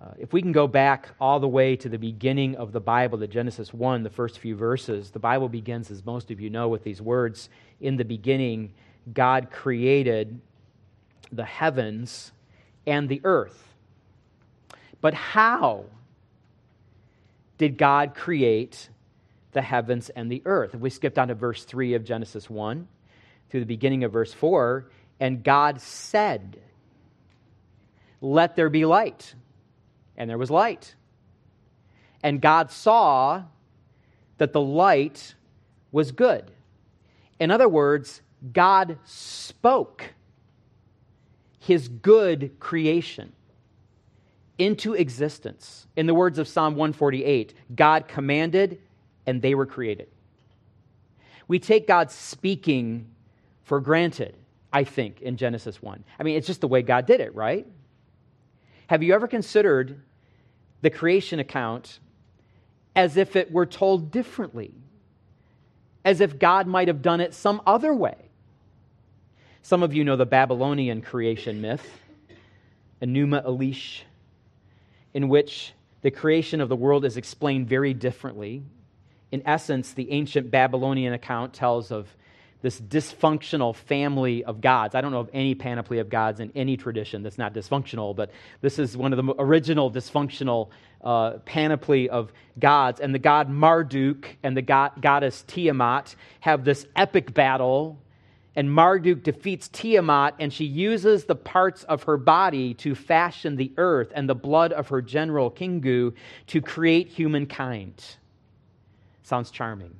Uh, if we can go back all the way to the beginning of the Bible, to Genesis 1, the first few verses, the Bible begins, as most of you know, with these words In the beginning, God created the heavens and the earth. But how did God create the heavens and the earth? If we skip down to verse 3 of Genesis 1 through the beginning of verse 4, and God said, Let there be light and there was light. And God saw that the light was good. In other words, God spoke his good creation into existence. In the words of Psalm 148, God commanded and they were created. We take God speaking for granted, I think, in Genesis 1. I mean, it's just the way God did it, right? Have you ever considered the creation account as if it were told differently, as if God might have done it some other way. Some of you know the Babylonian creation myth, Enuma Elish, in which the creation of the world is explained very differently. In essence, the ancient Babylonian account tells of this dysfunctional family of gods. I don't know of any panoply of gods in any tradition that's not dysfunctional, but this is one of the original dysfunctional uh, panoply of gods. And the god Marduk and the god, goddess Tiamat have this epic battle. And Marduk defeats Tiamat, and she uses the parts of her body to fashion the earth and the blood of her general Kingu to create humankind. Sounds charming.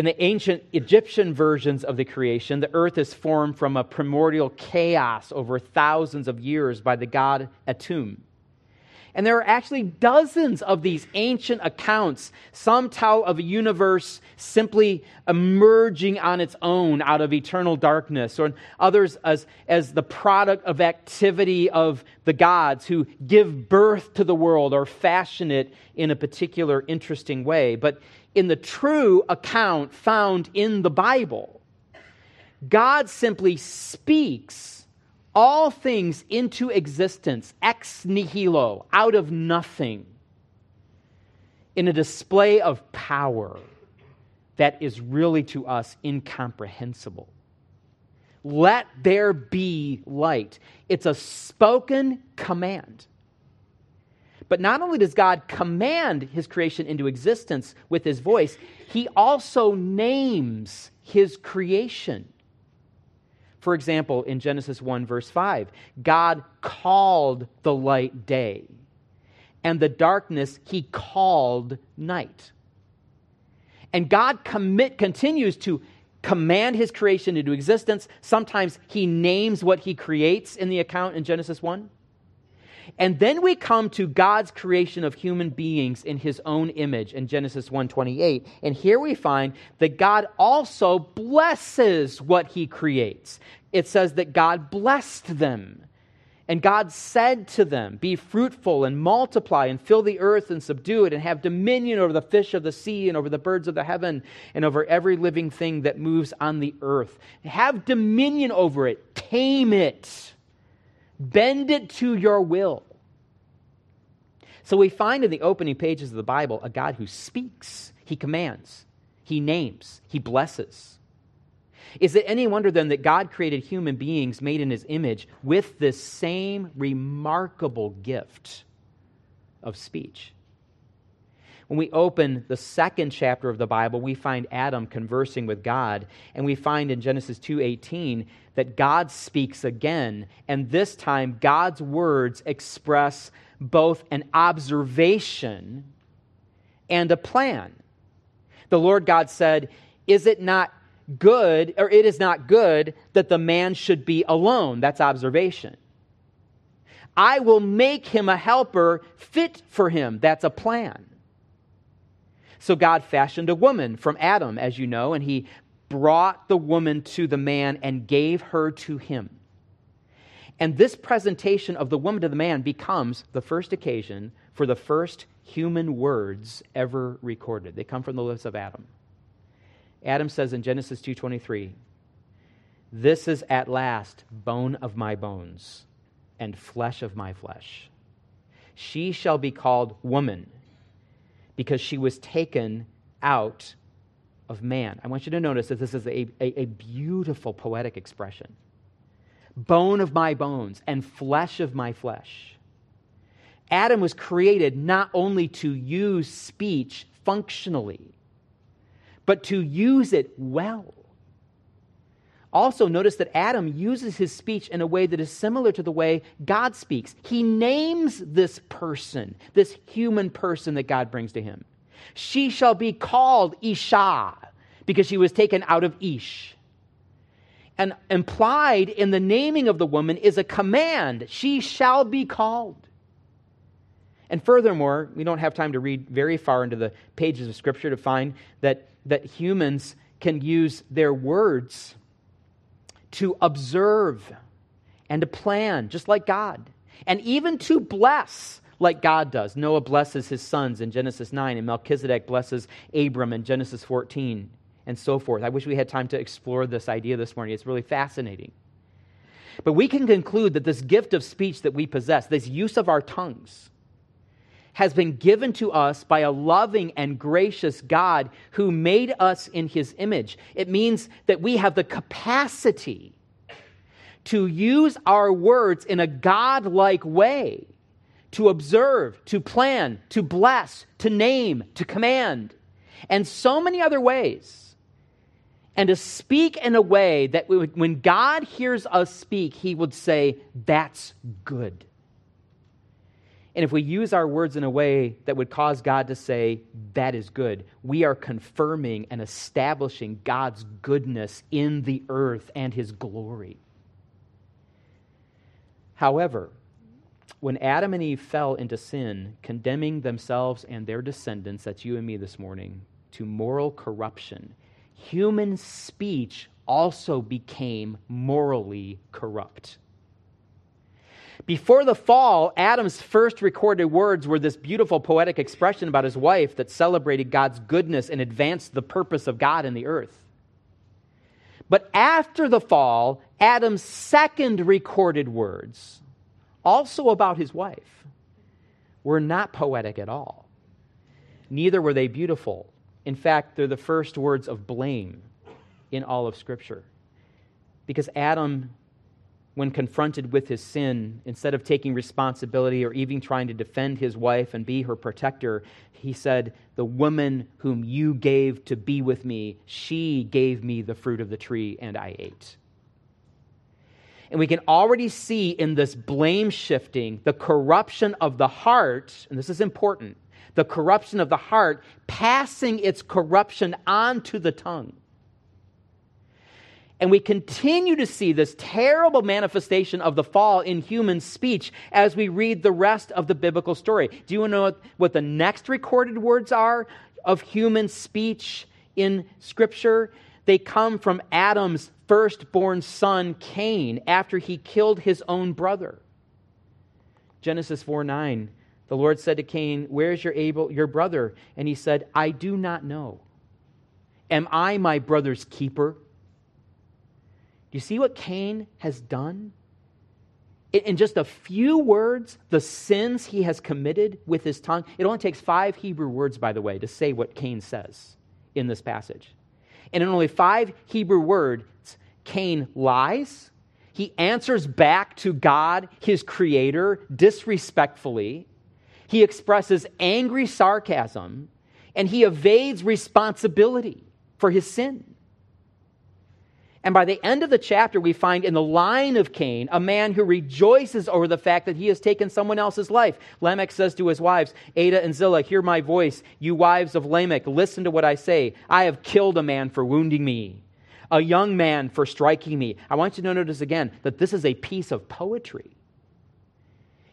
In the ancient Egyptian versions of the creation, the earth is formed from a primordial chaos over thousands of years by the god Atum. And there are actually dozens of these ancient accounts. Some tell of a universe simply emerging on its own out of eternal darkness, or others as, as the product of activity of the gods who give birth to the world or fashion it in a particular interesting way. But in the true account found in the Bible. God simply speaks all things into existence, ex nihilo, out of nothing, in a display of power that is really to us incomprehensible. Let there be light. It's a spoken command. But not only does God command his creation into existence with his voice, he also names his creation. For example, in Genesis 1, verse 5, God called the light day, and the darkness he called night. And God commit, continues to command his creation into existence. Sometimes he names what he creates in the account in Genesis 1. And then we come to God's creation of human beings in his own image in Genesis 1:28. And here we find that God also blesses what he creates. It says that God blessed them. And God said to them, Be fruitful and multiply and fill the earth and subdue it and have dominion over the fish of the sea and over the birds of the heaven and over every living thing that moves on the earth. Have dominion over it, tame it Bend it to your will. So we find in the opening pages of the Bible a God who speaks, he commands, he names, he blesses. Is it any wonder then that God created human beings made in his image with this same remarkable gift of speech? When we open the second chapter of the Bible, we find Adam conversing with God, and we find in Genesis 2:18 that God speaks again, and this time God's words express both an observation and a plan. The Lord God said, "Is it not good or it is not good that the man should be alone?" That's observation. I will make him a helper fit for him. That's a plan. So God fashioned a woman from Adam, as you know, and he brought the woman to the man and gave her to him. And this presentation of the woman to the man becomes the first occasion for the first human words ever recorded. They come from the lips of Adam. Adam says in Genesis 2:23, "This is at last bone of my bones and flesh of my flesh." She shall be called woman because she was taken out of man. I want you to notice that this is a, a, a beautiful poetic expression bone of my bones and flesh of my flesh. Adam was created not only to use speech functionally, but to use it well. Also, notice that Adam uses his speech in a way that is similar to the way God speaks. He names this person, this human person that God brings to him. She shall be called Isha because she was taken out of Ish. And implied in the naming of the woman is a command she shall be called. And furthermore, we don't have time to read very far into the pages of Scripture to find that, that humans can use their words to observe and to plan, just like God, and even to bless, like God does. Noah blesses his sons in Genesis 9, and Melchizedek blesses Abram in Genesis 14, and so forth. I wish we had time to explore this idea this morning. It's really fascinating. But we can conclude that this gift of speech that we possess, this use of our tongues, has been given to us by a loving and gracious God who made us in his image. It means that we have the capacity to use our words in a God-like way, to observe, to plan, to bless, to name, to command, and so many other ways. And to speak in a way that when God hears us speak, he would say, That's good. And if we use our words in a way that would cause God to say, that is good, we are confirming and establishing God's goodness in the earth and his glory. However, when Adam and Eve fell into sin, condemning themselves and their descendants, that's you and me this morning, to moral corruption, human speech also became morally corrupt. Before the fall, Adam's first recorded words were this beautiful poetic expression about his wife that celebrated God's goodness and advanced the purpose of God in the earth. But after the fall, Adam's second recorded words, also about his wife, were not poetic at all. Neither were they beautiful. In fact, they're the first words of blame in all of Scripture. Because Adam when confronted with his sin, instead of taking responsibility or even trying to defend his wife and be her protector, he said, The woman whom you gave to be with me, she gave me the fruit of the tree, and I ate. And we can already see in this blame shifting the corruption of the heart, and this is important the corruption of the heart passing its corruption onto the tongue. And we continue to see this terrible manifestation of the fall in human speech as we read the rest of the biblical story. Do you know what the next recorded words are of human speech in Scripture? They come from Adam's firstborn son, Cain, after he killed his own brother. Genesis 4 9. The Lord said to Cain, Where is your, Abel, your brother? And he said, I do not know. Am I my brother's keeper? Do you see what Cain has done? In just a few words, the sins he has committed with his tongue. It only takes five Hebrew words, by the way, to say what Cain says in this passage. And in only five Hebrew words, Cain lies. He answers back to God, his creator, disrespectfully. He expresses angry sarcasm, and he evades responsibility for his sin. And by the end of the chapter, we find in the line of Cain a man who rejoices over the fact that he has taken someone else's life. Lamech says to his wives, Ada and Zillah, hear my voice. You wives of Lamech, listen to what I say. I have killed a man for wounding me, a young man for striking me. I want you to notice again that this is a piece of poetry.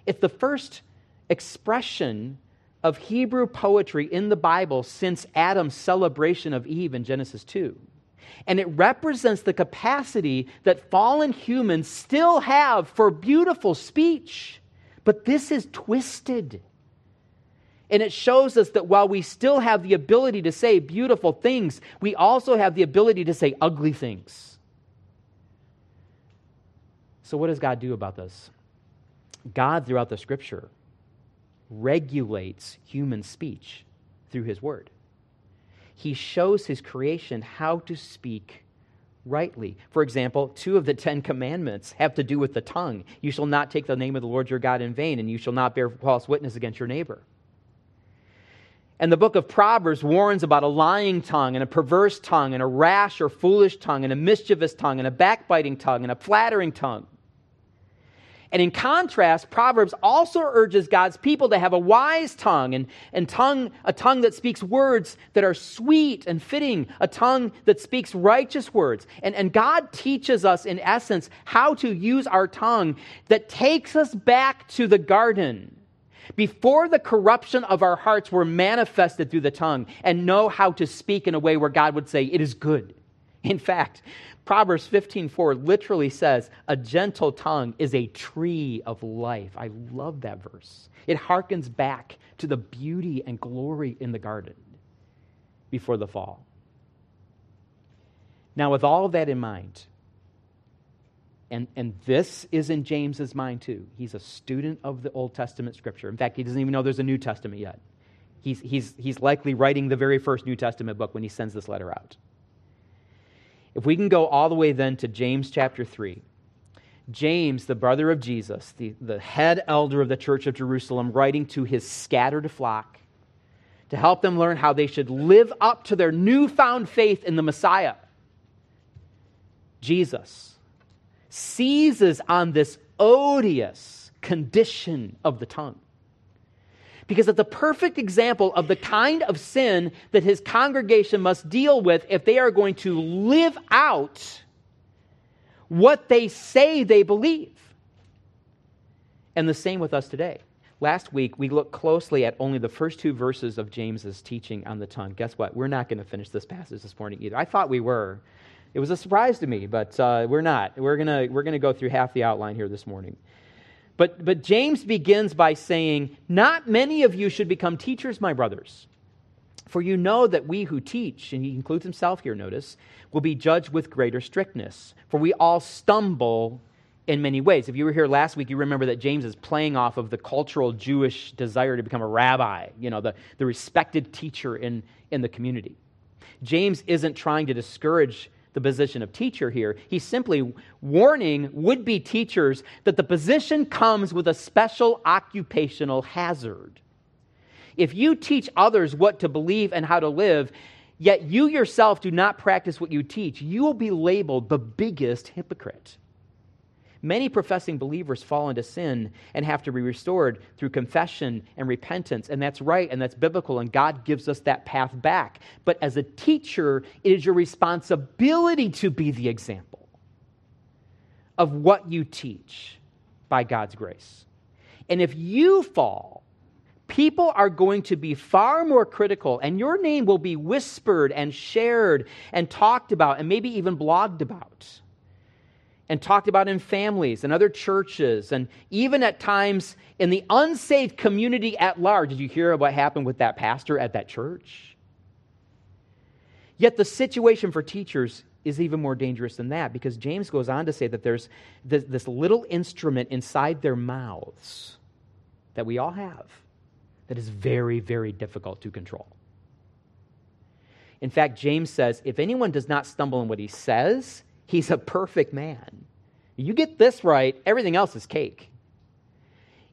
It's the first expression of Hebrew poetry in the Bible since Adam's celebration of Eve in Genesis 2 and it represents the capacity that fallen humans still have for beautiful speech. But this is twisted. And it shows us that while we still have the ability to say beautiful things, we also have the ability to say ugly things. So, what does God do about this? God, throughout the scripture, regulates human speech through his word. He shows his creation how to speak rightly. For example, two of the Ten Commandments have to do with the tongue. You shall not take the name of the Lord your God in vain, and you shall not bear false witness against your neighbor. And the book of Proverbs warns about a lying tongue and a perverse tongue and a rash or foolish tongue and a mischievous tongue and a backbiting tongue and a flattering tongue. And in contrast, Proverbs also urges God's people to have a wise tongue and, and tongue, a tongue that speaks words that are sweet and fitting, a tongue that speaks righteous words. And, and God teaches us, in essence, how to use our tongue that takes us back to the garden before the corruption of our hearts were manifested through the tongue and know how to speak in a way where God would say, It is good. In fact, Proverbs 15:4 literally says, "A gentle tongue is a tree of life." I love that verse. It harkens back to the beauty and glory in the garden before the fall. Now, with all of that in mind, and, and this is in James's mind too. He's a student of the Old Testament scripture. In fact, he doesn't even know there's a New Testament yet. He's, he's, he's likely writing the very first New Testament book when he sends this letter out. If we can go all the way then to James chapter 3, James, the brother of Jesus, the, the head elder of the church of Jerusalem, writing to his scattered flock to help them learn how they should live up to their newfound faith in the Messiah. Jesus seizes on this odious condition of the tongue because it's a perfect example of the kind of sin that his congregation must deal with if they are going to live out what they say they believe. And the same with us today. Last week, we looked closely at only the first two verses of James's teaching on the tongue. Guess what? We're not going to finish this passage this morning either. I thought we were. It was a surprise to me, but uh, we're not. We're going we're going to go through half the outline here this morning. But, but James begins by saying, Not many of you should become teachers, my brothers. For you know that we who teach, and he includes himself here, notice, will be judged with greater strictness. For we all stumble in many ways. If you were here last week, you remember that James is playing off of the cultural Jewish desire to become a rabbi, you know, the, the respected teacher in, in the community. James isn't trying to discourage the position of teacher here. He's simply warning would be teachers that the position comes with a special occupational hazard. If you teach others what to believe and how to live, yet you yourself do not practice what you teach, you will be labeled the biggest hypocrite. Many professing believers fall into sin and have to be restored through confession and repentance. And that's right and that's biblical, and God gives us that path back. But as a teacher, it is your responsibility to be the example of what you teach by God's grace. And if you fall, people are going to be far more critical, and your name will be whispered and shared and talked about and maybe even blogged about and talked about in families and other churches, and even at times in the unsaved community at large. Did you hear what happened with that pastor at that church? Yet the situation for teachers is even more dangerous than that because James goes on to say that there's this, this little instrument inside their mouths that we all have that is very, very difficult to control. In fact, James says if anyone does not stumble in what he says, He's a perfect man. You get this right, everything else is cake.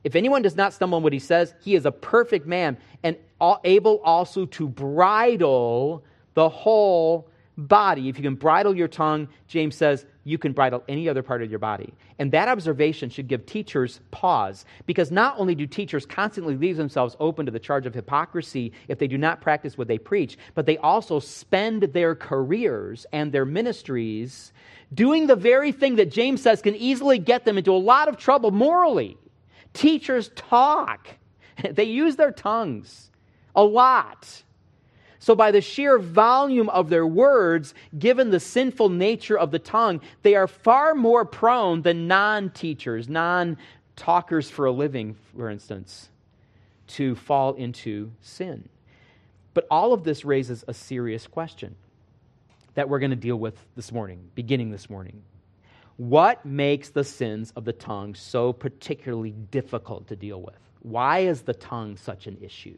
If anyone does not stumble in what he says, he is a perfect man and able also to bridle the whole body. If you can bridle your tongue, James says, you can bridle any other part of your body. And that observation should give teachers pause because not only do teachers constantly leave themselves open to the charge of hypocrisy if they do not practice what they preach, but they also spend their careers and their ministries doing the very thing that James says can easily get them into a lot of trouble morally. Teachers talk, they use their tongues a lot. So, by the sheer volume of their words, given the sinful nature of the tongue, they are far more prone than non teachers, non talkers for a living, for instance, to fall into sin. But all of this raises a serious question that we're going to deal with this morning, beginning this morning. What makes the sins of the tongue so particularly difficult to deal with? Why is the tongue such an issue?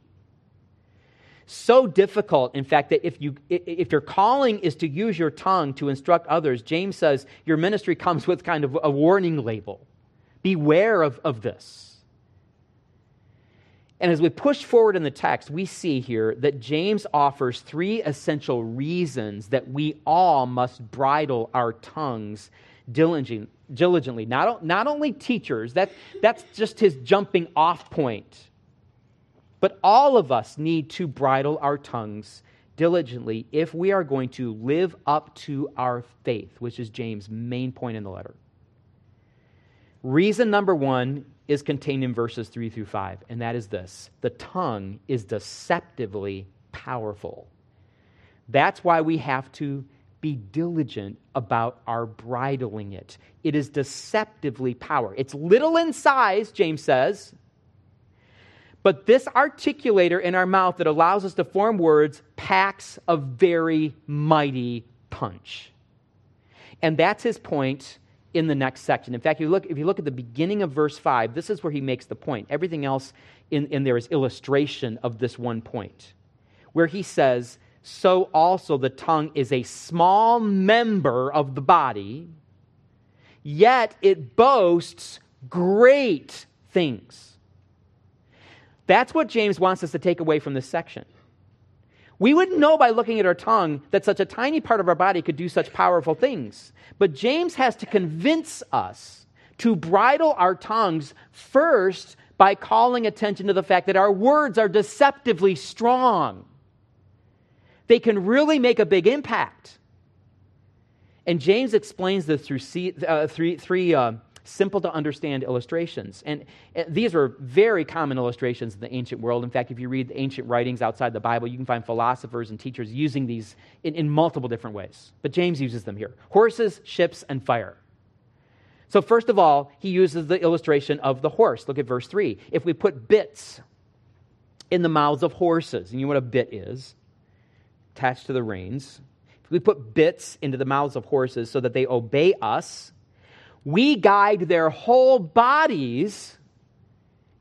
So difficult, in fact, that if, you, if your calling is to use your tongue to instruct others, James says your ministry comes with kind of a warning label. Beware of, of this. And as we push forward in the text, we see here that James offers three essential reasons that we all must bridle our tongues diligently. Not, not only teachers, that, that's just his jumping off point, but all of us need to bridle our tongues diligently if we are going to live up to our faith, which is James' main point in the letter. Reason number one is contained in verses 3 through 5, and that is this the tongue is deceptively powerful. That's why we have to be diligent about our bridling it. It is deceptively power. It's little in size, James says, but this articulator in our mouth that allows us to form words packs a very mighty punch. And that's his point in the next section. In fact, if you look, if you look at the beginning of verse 5, this is where he makes the point. Everything else in, in there is illustration of this one point, where he says, So also the tongue is a small member of the body, yet it boasts great things. That's what James wants us to take away from this section. We wouldn't know by looking at our tongue that such a tiny part of our body could do such powerful things. But James has to convince us to bridle our tongues first by calling attention to the fact that our words are deceptively strong. They can really make a big impact. And James explains this through uh, three, three uh, simple to understand illustrations. And uh, these are very common illustrations in the ancient world. In fact, if you read the ancient writings outside the Bible, you can find philosophers and teachers using these in, in multiple different ways. But James uses them here horses, ships, and fire. So, first of all, he uses the illustration of the horse. Look at verse 3. If we put bits in the mouths of horses, and you know what a bit is, attached to the reins. If we put bits into the mouths of horses so that they obey us, we guide their whole bodies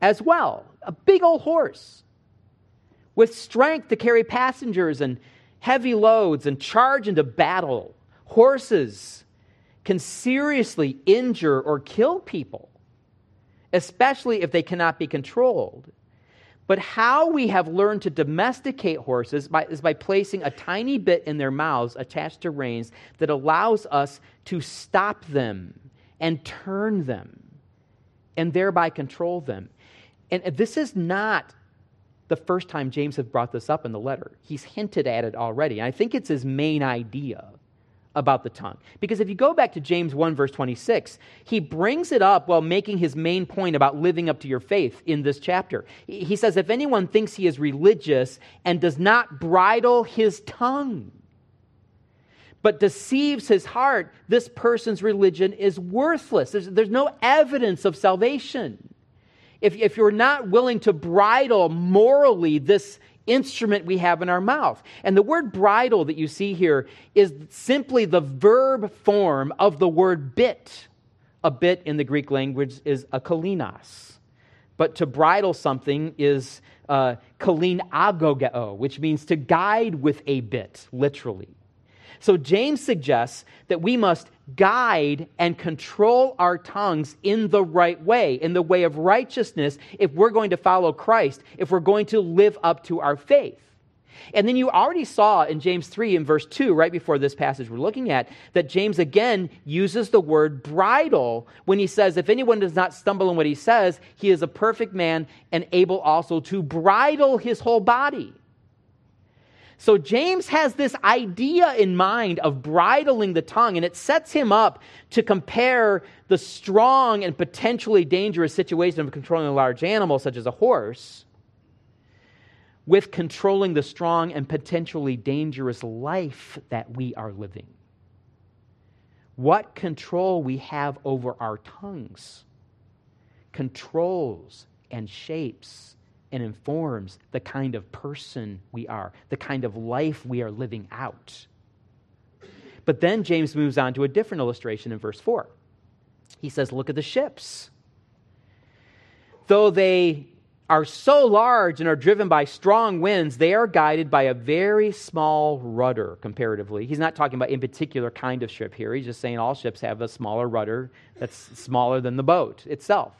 as well. A big old horse with strength to carry passengers and heavy loads and charge into battle. Horses can seriously injure or kill people, especially if they cannot be controlled. But how we have learned to domesticate horses by, is by placing a tiny bit in their mouths attached to reins that allows us to stop them and turn them and thereby control them. And this is not the first time James has brought this up in the letter. He's hinted at it already. I think it's his main idea about the tongue. Because if you go back to James 1, verse 26, he brings it up while making his main point about living up to your faith in this chapter. He says, If anyone thinks he is religious and does not bridle his tongue, but deceives his heart, this person's religion is worthless. There's, there's no evidence of salvation. If, if you're not willing to bridle morally this instrument we have in our mouth. And the word bridle that you see here is simply the verb form of the word bit. A bit in the Greek language is a kalinos. But to bridle something is uh, kalin agogeo, which means to guide with a bit, literally. So James suggests that we must guide and control our tongues in the right way, in the way of righteousness, if we're going to follow Christ, if we're going to live up to our faith. And then you already saw in James 3 in verse 2, right before this passage we're looking at, that James again uses the word bridle when he says, If anyone does not stumble in what he says, he is a perfect man and able also to bridle his whole body. So James has this idea in mind of bridling the tongue, and it sets him up to compare the strong and potentially dangerous situation of controlling a large animal, such as a horse, with controlling the strong and potentially dangerous life that we are living. What control we have over our tongues controls and shapes and informs the kind of person we are, the kind of life we are living out. But then James moves on to a different illustration in verse 4. He says, Look at the ships. Though they are so large and are driven by strong winds, they are guided by a very small rudder comparatively. He's not talking about in particular kind of ship here. He's just saying all ships have a smaller rudder that's smaller than the boat itself.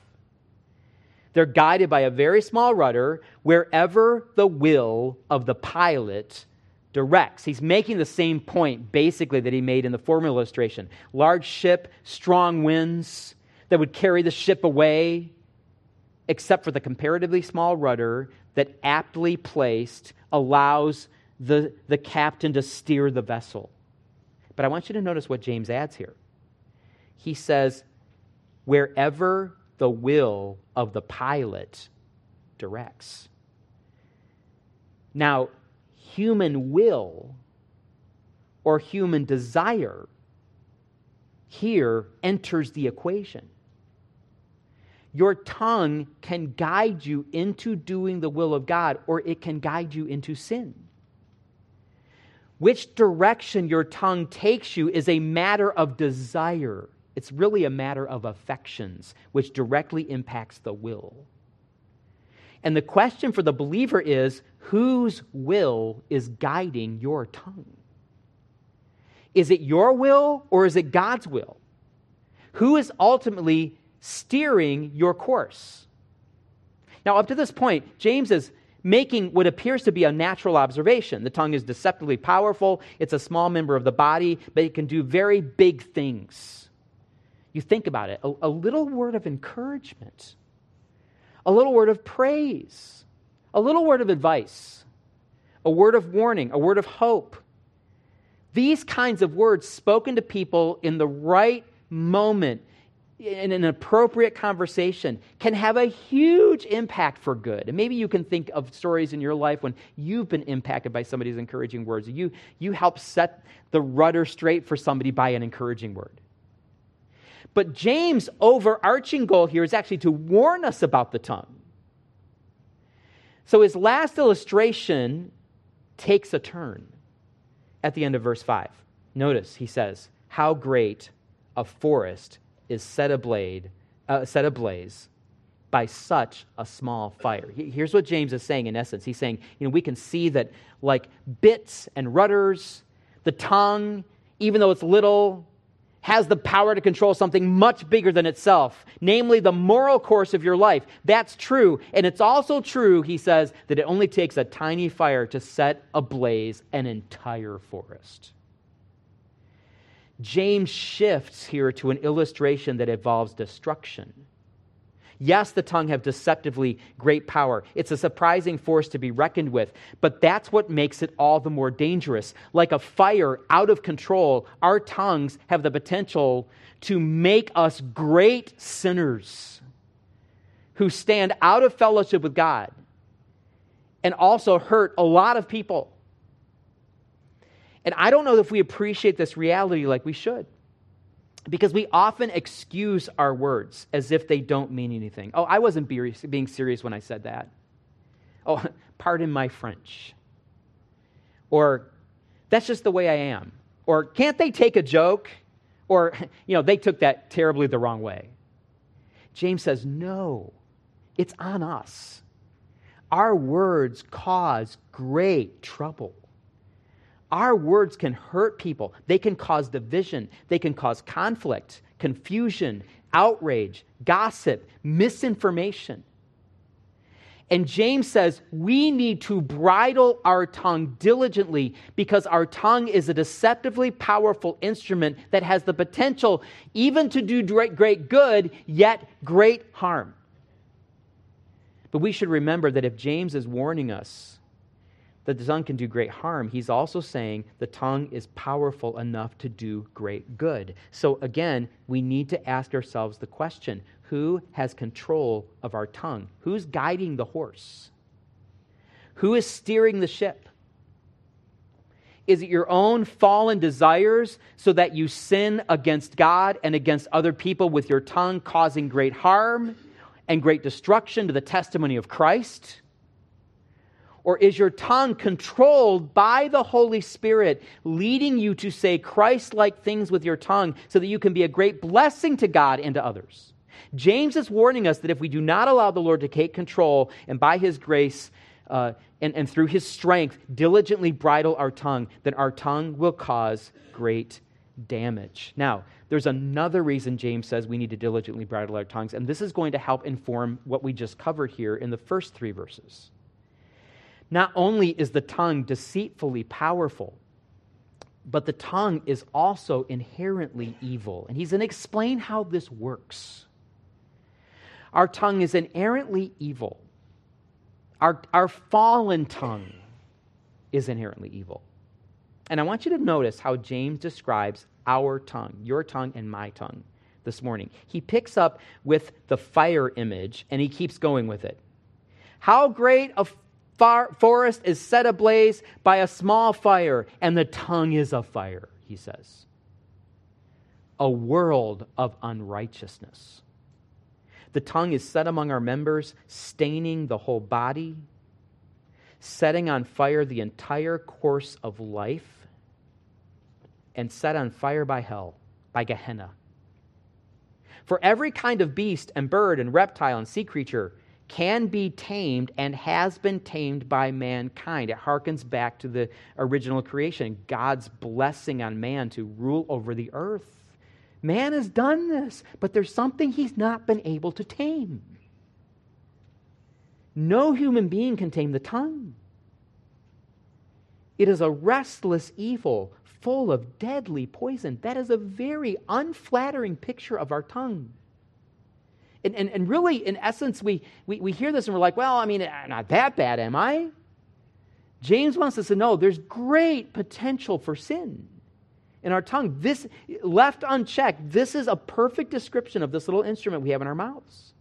They're guided by a very small rudder wherever the will of the pilot directs. He's making the same point basically that he made in the former illustration. Large ship, strong winds that would carry the ship away except for the comparatively small rudder that aptly placed allows the, the captain to steer the vessel. But I want you to notice what James adds here. He says, wherever the will of the pilot directs. Now, human will or human desire here enters the equation. Your tongue can guide you into doing the will of God, or it can guide you into sin. Which direction your tongue takes you is a matter of desire. It's really a matter of affections, which directly impacts the will. And the question for the believer is whose will is guiding your tongue? Is it your will or is it God's will? Who is ultimately steering your course. Now, up to this point, James is making what appears to be a natural observation. The tongue is deceptively powerful, it's a small member of the body, but it can do very big things. You think about it a, a little word of encouragement, a little word of praise, a little word of advice, a word of warning, a word of hope. These kinds of words spoken to people in the right moment in an appropriate conversation can have a huge impact for good. And maybe you can think of stories in your life when you've been impacted by somebody's encouraging words. You, you help set the rudder straight for somebody by an encouraging word. But James' overarching goal here is actually to warn us about the tongue. So his last illustration takes a turn at the end of verse 5. Notice he says, How great a forest is set ablaze, uh, set ablaze by such a small fire. Here's what James is saying in essence. He's saying, you know, we can see that like bits and rudders, the tongue, even though it's little, has the power to control something much bigger than itself, namely the moral course of your life. That's true. And it's also true, he says, that it only takes a tiny fire to set ablaze an entire forest. James shifts here to an illustration that involves destruction. Yes, the tongue have deceptively great power. It's a surprising force to be reckoned with, but that's what makes it all the more dangerous. Like a fire out of control, our tongues have the potential to make us great sinners who stand out of fellowship with God and also hurt a lot of people. And I don't know if we appreciate this reality like we should. Because we often excuse our words as if they don't mean anything. Oh, I wasn't being serious when I said that. Oh, pardon my French. Or, that's just the way I am. Or, can't they take a joke? Or, you know, they took that terribly the wrong way. James says, no, it's on us. Our words cause great trouble. Our words can hurt people. They can cause division. They can cause conflict, confusion, outrage, gossip, misinformation. And James says we need to bridle our tongue diligently because our tongue is a deceptively powerful instrument that has the potential even to do great, good, yet great harm. But we should remember that if James is warning us that the tongue can do great harm, he's also saying the tongue is powerful enough to do great good. So again, we need to ask ourselves the question who has control of our tongue? Who's guiding the horse? Who is steering the ship? Is it your own fallen desires so that you sin against God and against other people with your tongue, causing great harm and great destruction to the testimony of Christ? Or is your tongue controlled by the Holy Spirit, leading you to say Christ like things with your tongue so that you can be a great blessing to God and to others? James is warning us that if we do not allow the Lord to take control and by his grace uh, and, and through his strength diligently bridle our tongue, then our tongue will cause great damage. Now, there's another reason James says we need to diligently bridle our tongues, and this is going to help inform what we just covered here in the first three verses. Not only is the tongue deceitfully powerful, but the tongue is also inherently evil. And he's going to explain how this works. Our tongue is inherently evil. Our, our fallen tongue is inherently evil. And I want you to notice how James describes our tongue, your tongue and my tongue, this morning. He picks up with the fire image and he keeps going with it. How great a far, forest is set ablaze by a small fire, and the tongue is a fire, he says. A world of unrighteousness. The tongue is set among our members, staining the whole body, setting on fire the entire course of life, and set on fire by hell, by Gehenna. For every kind of beast and bird and reptile and sea creature can be tamed and has been tamed by mankind. It harkens back to the original creation, God's blessing on man to rule over the earth. Man has done this, but there's something he's not been able to tame. No human being can tame the tongue. It is a restless evil full of deadly poison. That is a very unflattering picture of our tongue. And, and, and really, in essence, we, we, we hear this and we're like, well, I mean, uh, not that bad, am I? James wants us to know there's great potential for sin in our tongue. This, left unchecked, this is a perfect description of this little instrument we have in our mouths.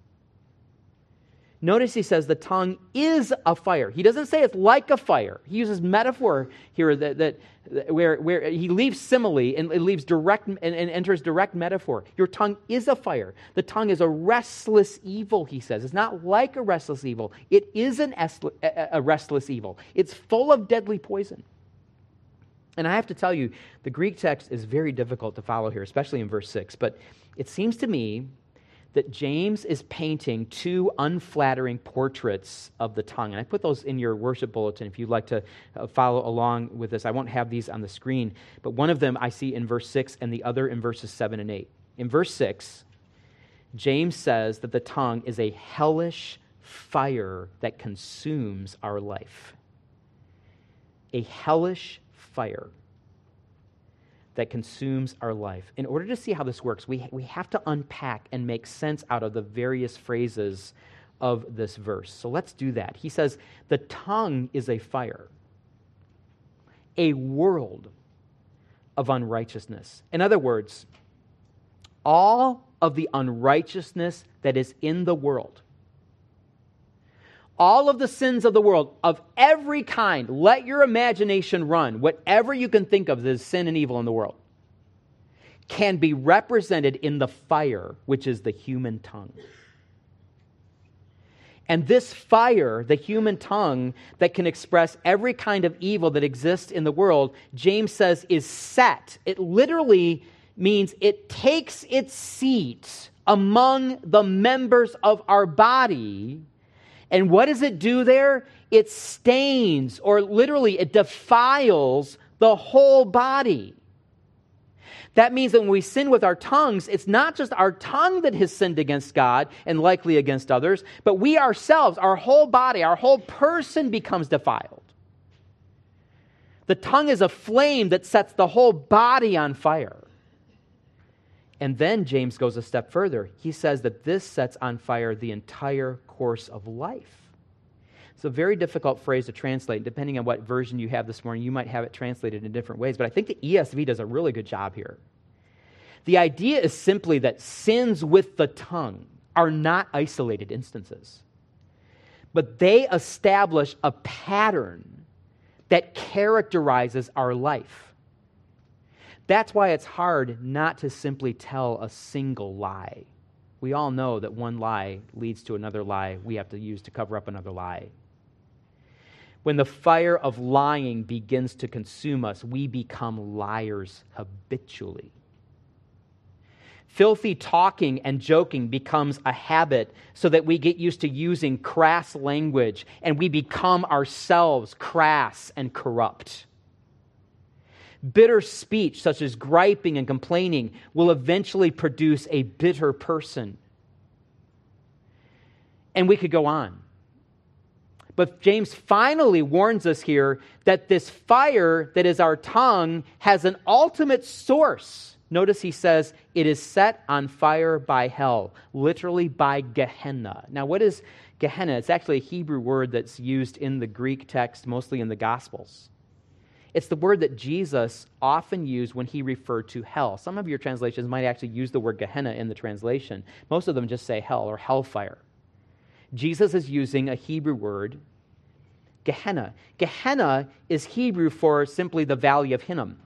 Notice he says the tongue is a fire. He doesn't say it's like a fire. He uses metaphor here that, that, where, where he leaves simile and it leaves direct and, and enters direct metaphor. Your tongue is a fire. The tongue is a restless evil, he says. It's not like a restless evil. It is an a restless evil. It's full of deadly poison. And I have to tell you, the Greek text is very difficult to follow here, especially in verse 6. But it seems to me that James is painting two unflattering portraits of the tongue. And I put those in your worship bulletin if you'd like to uh, follow along with this. I won't have these on the screen, but one of them I see in verse 6 and the other in verses 7 and 8. In verse 6, James says that the tongue is a hellish fire that consumes our life. A hellish fire that consumes our life. In order to see how this works, we, we have to unpack and make sense out of the various phrases of this verse. So let's do that. He says, The tongue is a fire, a world of unrighteousness. In other words, all of the unrighteousness that is in the world, all of the sins of the world of every kind. Let your imagination run. Whatever you can think of as sin and evil in the world can be represented in the fire, which is the human tongue. And this fire, the human tongue that can express every kind of evil that exists in the world, James says is set. It literally means it takes its seat among the members of our body and what does it do there? It stains, or literally, it defiles the whole body. That means that when we sin with our tongues, it's not just our tongue that has sinned against God and likely against others, but we ourselves, our whole body, our whole person becomes defiled. The tongue is a flame that sets the whole body on fire. And then James goes a step further. He says that this sets on fire the entire course of life. It's a very difficult phrase to translate. Depending on what version you have this morning, you might have it translated in different ways. But I think the ESV does a really good job here. The idea is simply that sins with the tongue are not isolated instances, but they establish a pattern that characterizes our life. That's why it's hard not to simply tell a single lie. We all know that one lie leads to another lie we have to use to cover up another lie. When the fire of lying begins to consume us, we become liars habitually. Filthy talking and joking becomes a habit so that we get used to using crass language and we become ourselves crass and corrupt. Bitter speech, such as griping and complaining, will eventually produce a bitter person. And we could go on. But James finally warns us here that this fire that is our tongue has an ultimate source Notice he says, it is set on fire by hell, literally by Gehenna. Now, what is Gehenna? It's actually a Hebrew word that's used in the Greek text, mostly in the Gospels. It's the word that Jesus often used when he referred to hell. Some of your translations might actually use the word Gehenna in the translation. Most of them just say hell or hellfire. Jesus is using a Hebrew word, Gehenna. Gehenna is Hebrew for simply the valley of Hinnom,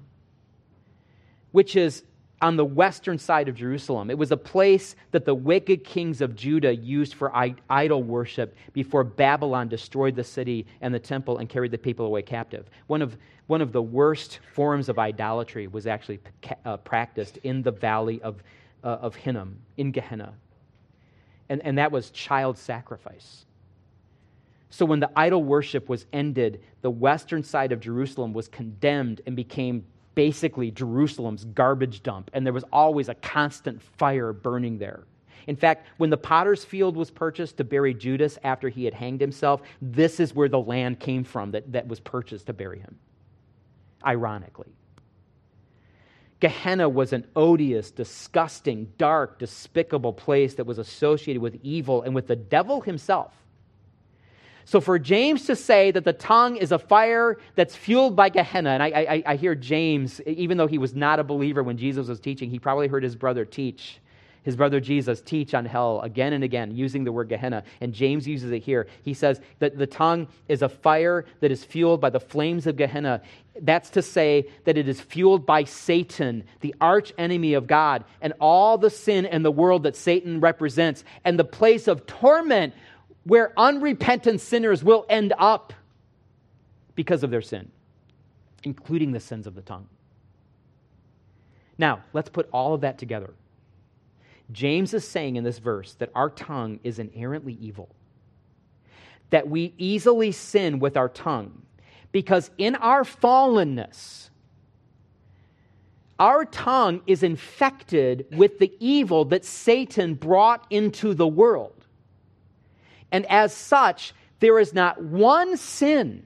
which is on the western side of Jerusalem. It was a place that the wicked kings of Judah used for idol worship before Babylon destroyed the city and the temple and carried the people away captive. One of, one of the worst forms of idolatry was actually uh, practiced in the valley of, uh, of Hinnom, in Gehenna. And, and that was child sacrifice. So when the idol worship was ended, the western side of Jerusalem was condemned and became basically Jerusalem's garbage dump, and there was always a constant fire burning there. In fact, when the potter's field was purchased to bury Judas after he had hanged himself, this is where the land came from that, that was purchased to bury him. Ironically. Gehenna was an odious, disgusting, dark, despicable place that was associated with evil and with the devil himself. So for James to say that the tongue is a fire that's fueled by Gehenna, and I, I, I, hear James, even though he was not a believer when Jesus was teaching, he probably heard his brother teach, his brother Jesus teach on hell again and again using the word Gehenna. And James uses it here. He says that the tongue is a fire that is fueled by the flames of Gehenna. That's to say that it is fueled by Satan, the arch enemy of God, and all the sin in the world that Satan represents, and the place of torment where unrepentant sinners will end up because of their sin, including the sins of the tongue. Now, let's put all of that together. James is saying in this verse that our tongue is inherently evil, that we easily sin with our tongue, because in our fallenness, our tongue is infected with the evil that Satan brought into the world. And as such, there is not one sin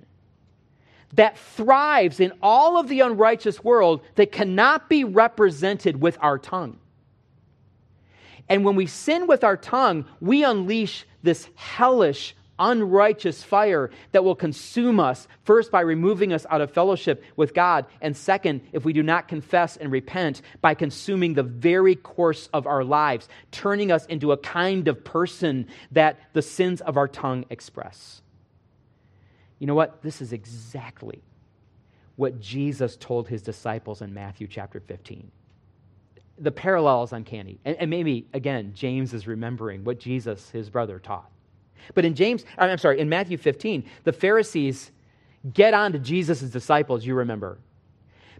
that thrives in all of the unrighteous world that cannot be represented with our tongue. And when we sin with our tongue, we unleash this hellish unrighteous fire that will consume us, first by removing us out of fellowship with God, and second, if we do not confess and repent, by consuming the very course of our lives, turning us into a kind of person that the sins of our tongue express. You know what? This is exactly what Jesus told his disciples in Matthew chapter 15 the parallel is uncanny. And, and, maybe, again, James is remembering what Jesus, his brother, taught. But in James, I'm sorry, in Matthew 15, the Pharisees get on to Jesus' disciples, you remember,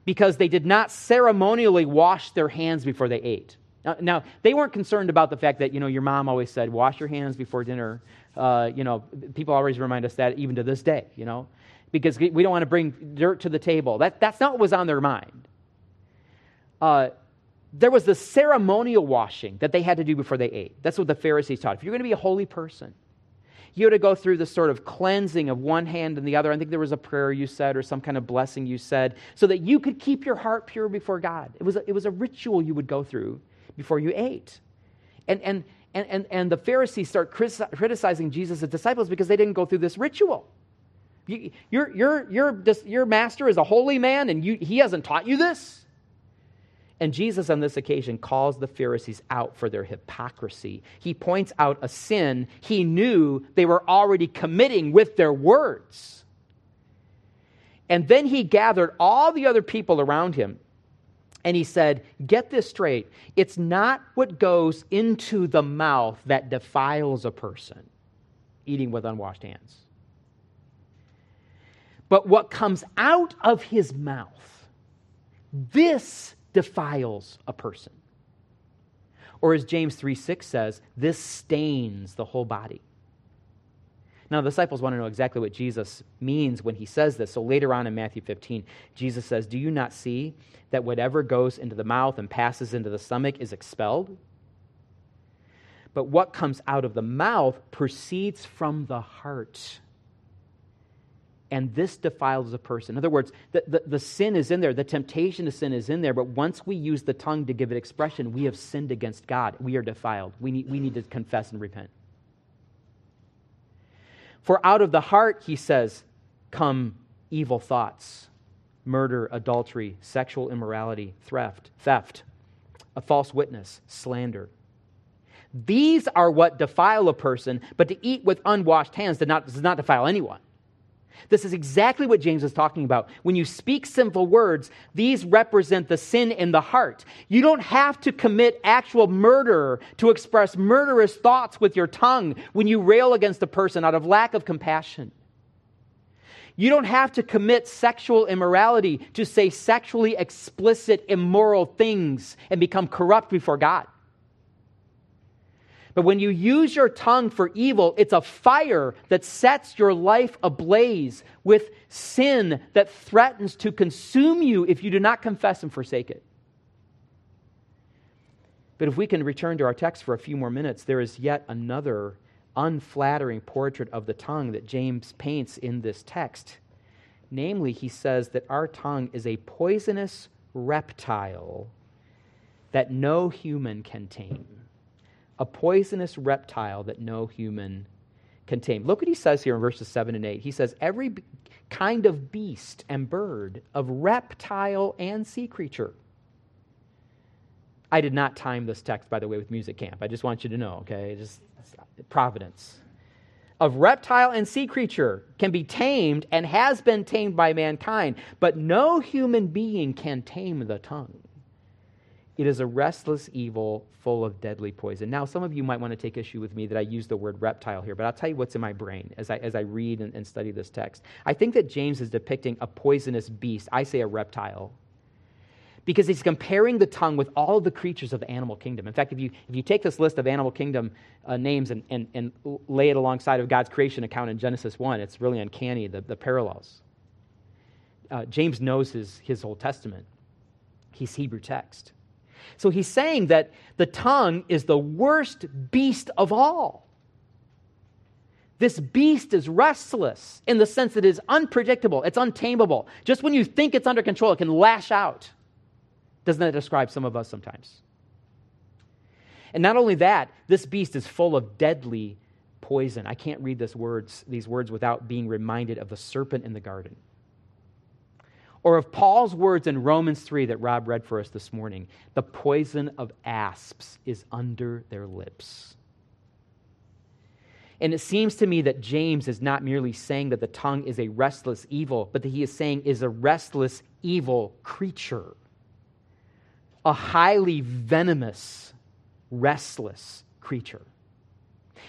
because they did not ceremonially wash their hands before they ate. Now, now, they weren't concerned about the fact that, you know, your mom always said, wash your hands before dinner. Uh, you know, people always remind us that even to this day, you know, because we don't want to bring dirt to the table. That, that's not what was on their mind. Uh, there was the ceremonial washing that they had to do before they ate. That's what the Pharisees taught. If you're going to be a holy person, you had to go through this sort of cleansing of one hand and the other. I think there was a prayer you said or some kind of blessing you said so that you could keep your heart pure before God. It was a, it was a ritual you would go through before you ate. And, and, and, and, and the Pharisees start criticizing Jesus' disciples because they didn't go through this ritual. You, your, your, your, your master is a holy man and you, he hasn't taught you this? And Jesus, on this occasion, calls the Pharisees out for their hypocrisy. He points out a sin he knew they were already committing with their words. And then he gathered all the other people around him and he said, Get this straight. It's not what goes into the mouth that defiles a person, eating with unwashed hands, but what comes out of his mouth. This defiles a person. Or as James 3 6 says, this stains the whole body. Now, the disciples want to know exactly what Jesus means when he says this. So later on in Matthew 15, Jesus says, Do you not see that whatever goes into the mouth and passes into the stomach is expelled? But what comes out of the mouth proceeds from the heart. And this defiles a person. In other words, the, the, the, sin is in there, the temptation to sin is in there, but once we use the tongue to give it expression, we have sinned against God. We are defiled. We need, we need to confess and repent. For out of the heart, he says, come evil thoughts, murder, adultery, sexual immorality, theft, theft, a false witness, slander. These are what defile a person, but to eat with unwashed hands does not, does not defile anyone. This is exactly what James is talking about. When you speak sinful words, these represent the sin in the heart. You don't have to commit actual murder to express murderous thoughts with your tongue when you rail against a person out of lack of compassion. You don't have to commit sexual immorality to say sexually explicit, immoral things and become corrupt before God. But when you use your tongue for evil, it's a fire that sets your life ablaze with sin that threatens to consume you if you do not confess and forsake it. But if we can return to our text for a few more minutes, there is yet another unflattering portrait of the tongue that James paints in this text. Namely, he says that our tongue is a poisonous reptile that no human can tame a poisonous reptile that no human can tame. Look what he says here in verses 7 and 8. He says, Every kind of beast and bird, of reptile and sea creature. I did not time this text, by the way, with music camp. I just want you to know, okay? Just providence. Of reptile and sea creature can be tamed and has been tamed by mankind, but no human being can tame the tongue. It is a restless evil full of deadly poison. Now, some of you might want to take issue with me that I use the word reptile here, but I'll tell you what's in my brain as I, as I read and, and study this text. I think that James is depicting a poisonous beast. I say a reptile because he's comparing the tongue with all the creatures of the animal kingdom. In fact, if you, if you take this list of animal kingdom uh, names and, and, and lay it alongside of God's creation account in Genesis 1, it's really uncanny, the, the parallels. Uh, James knows his, his Old Testament, he's Hebrew text. So he's saying that the tongue is the worst beast of all. This beast is restless in the sense that it is unpredictable, it's untamable. Just when you think it's under control, it can lash out. Doesn't that describe some of us sometimes? And not only that, this beast is full of deadly poison. I can't read words, these words without being reminded of the serpent in the garden or of Paul's words in Romans 3 that Rob read for us this morning the poison of asps is under their lips. And it seems to me that James is not merely saying that the tongue is a restless evil, but that he is saying is a restless evil creature, a highly venomous, restless creature.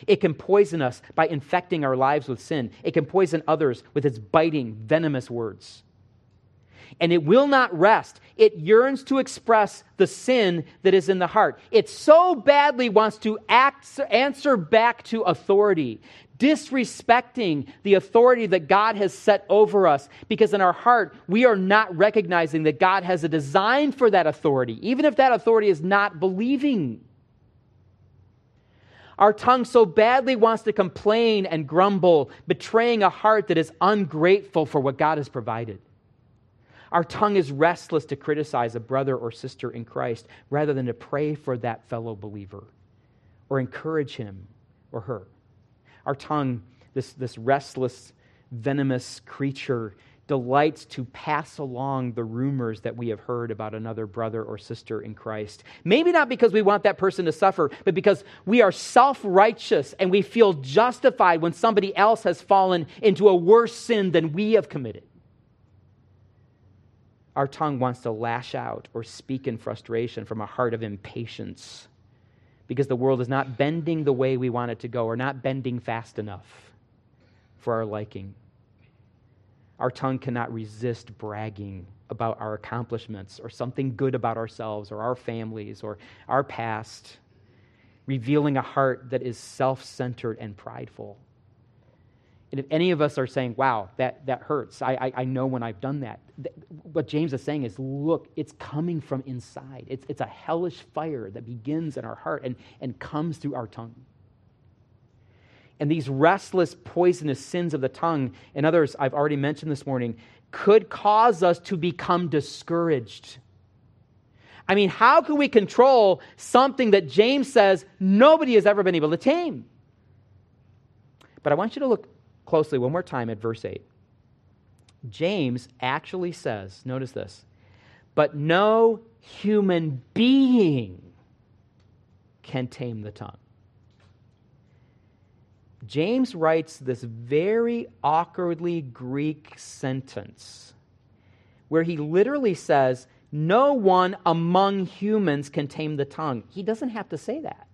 It can poison us by infecting our lives with sin. It can poison others with its biting, venomous words and it will not rest. It yearns to express the sin that is in the heart. It so badly wants to act, answer back to authority, disrespecting the authority that God has set over us, because in our heart, we are not recognizing that God has a design for that authority, even if that authority is not believing. Our tongue so badly wants to complain and grumble, betraying a heart that is ungrateful for what God has provided. Our tongue is restless to criticize a brother or sister in Christ rather than to pray for that fellow believer or encourage him or her. Our tongue, this, this restless, venomous creature, delights to pass along the rumors that we have heard about another brother or sister in Christ. Maybe not because we want that person to suffer, but because we are self righteous and we feel justified when somebody else has fallen into a worse sin than we have committed. Our tongue wants to lash out or speak in frustration from a heart of impatience because the world is not bending the way we want it to go or not bending fast enough for our liking. Our tongue cannot resist bragging about our accomplishments or something good about ourselves or our families or our past. revealing a heart that is self centered and prideful. And if any of us are saying, wow, that, that hurts, I, I, I know when I've done that, what James is saying is, look, it's coming from inside. It's, it's a hellish fire that begins in our heart and, and comes through our tongue. And these restless, poisonous sins of the tongue, and others I've already mentioned this morning, could cause us to become discouraged. I mean, how can we control something that James says nobody has ever been able to tame? But I want you to look closely one more time at verse 8. James actually says, notice this, but no human being can tame the tongue. James writes this very awkwardly Greek sentence where he literally says, No one among humans can tame the tongue. He doesn't have to say that.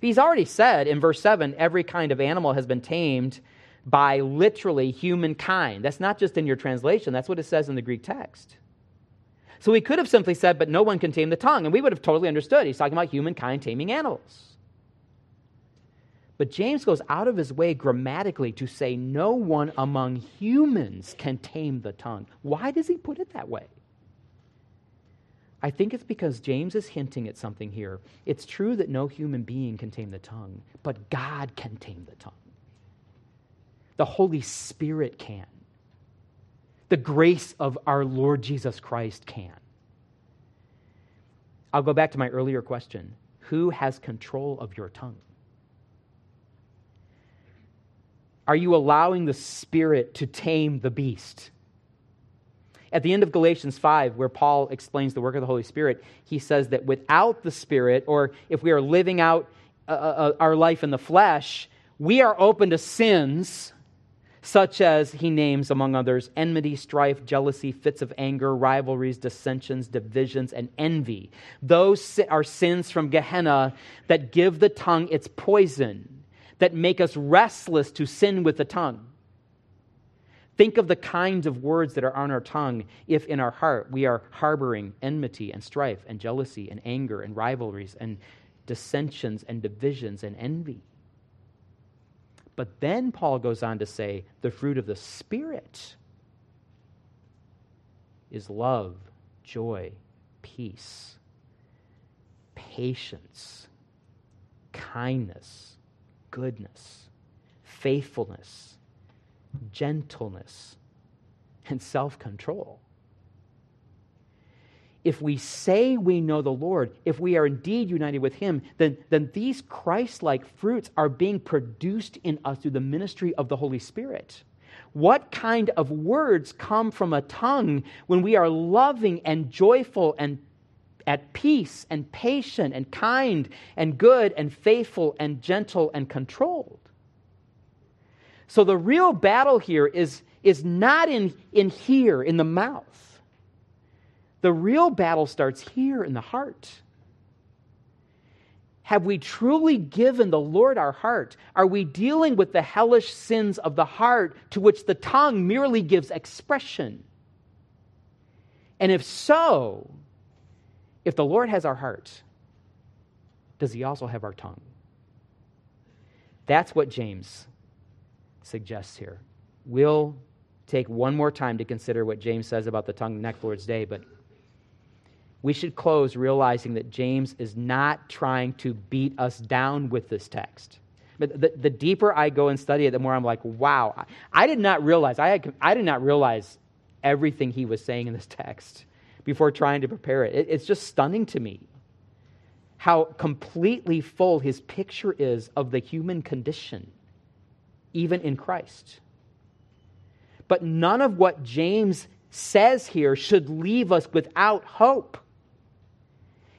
He's already said in verse 7 every kind of animal has been tamed by literally humankind. That's not just in your translation, that's what it says in the Greek text. So he could have simply said, but no one can tame the tongue, and we would have totally understood. He's talking about humankind taming animals. But James goes out of his way grammatically to say, no one among humans can tame the tongue. Why does he put it that way? I think it's because James is hinting at something here. It's true that no human being can tame the tongue, but God can tame the tongue. The Holy Spirit can. The grace of our Lord Jesus Christ can. I'll go back to my earlier question Who has control of your tongue? Are you allowing the Spirit to tame the beast? At the end of Galatians 5, where Paul explains the work of the Holy Spirit, he says that without the Spirit, or if we are living out uh, uh, uh our life in the flesh, we are open to sins such as he names, among others, enmity, strife, jealousy, fits of anger, rivalries, dissensions, divisions, and envy. Those are sins from Gehenna that give the tongue its poison, that make us restless to sin with the tongue. Think of the kinds of words that are on our tongue if in our heart we are harboring enmity and strife and jealousy and anger and rivalries and dissensions and divisions and envy. But then Paul goes on to say the fruit of the Spirit is love, joy, peace, patience, kindness, goodness, faithfulness, gentleness, and self control if we say we know the Lord, if we are indeed united with Him, then, then these Christ like fruits are being produced in us through the ministry of the Holy Spirit. What kind of words come from a tongue when we are loving and joyful and at peace and patient and kind and good and faithful and gentle and controlled? So the real battle here is, is not in, in here, in the mouth. The real battle starts here in the heart. Have we truly given the Lord our heart? Are we dealing with the hellish sins of the heart to which the tongue merely gives expression? And if so, if the Lord has our heart, does he also have our tongue? That's what James suggests here. We'll take one more time to consider what James says about the tongue next Lord's Day, but we should close realizing that James is not trying to beat us down with this text. But the, the deeper I go and study it, the more I'm like, wow, I did not realize, I, had, I did not realize everything he was saying in this text before trying to prepare it. it. It's just stunning to me how completely full his picture is of the human condition, even in Christ. But none of what James says here should leave us without hope.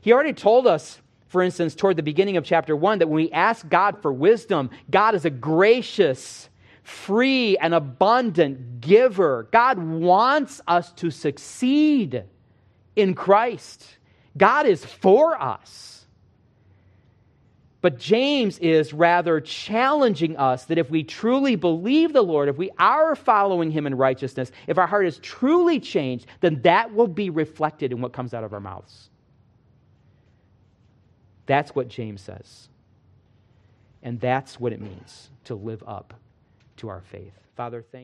He already told us, for instance, toward the beginning of chapter 1, that when we ask God for wisdom, God is a gracious, free, and abundant giver. God wants us to succeed in Christ. God is for us. But James is rather challenging us that if we truly believe the Lord, if we are following him in righteousness, if our heart is truly changed, then that will be reflected in what comes out of our mouths. That's what James says. And that's what it means to live up to our faith. Father, thank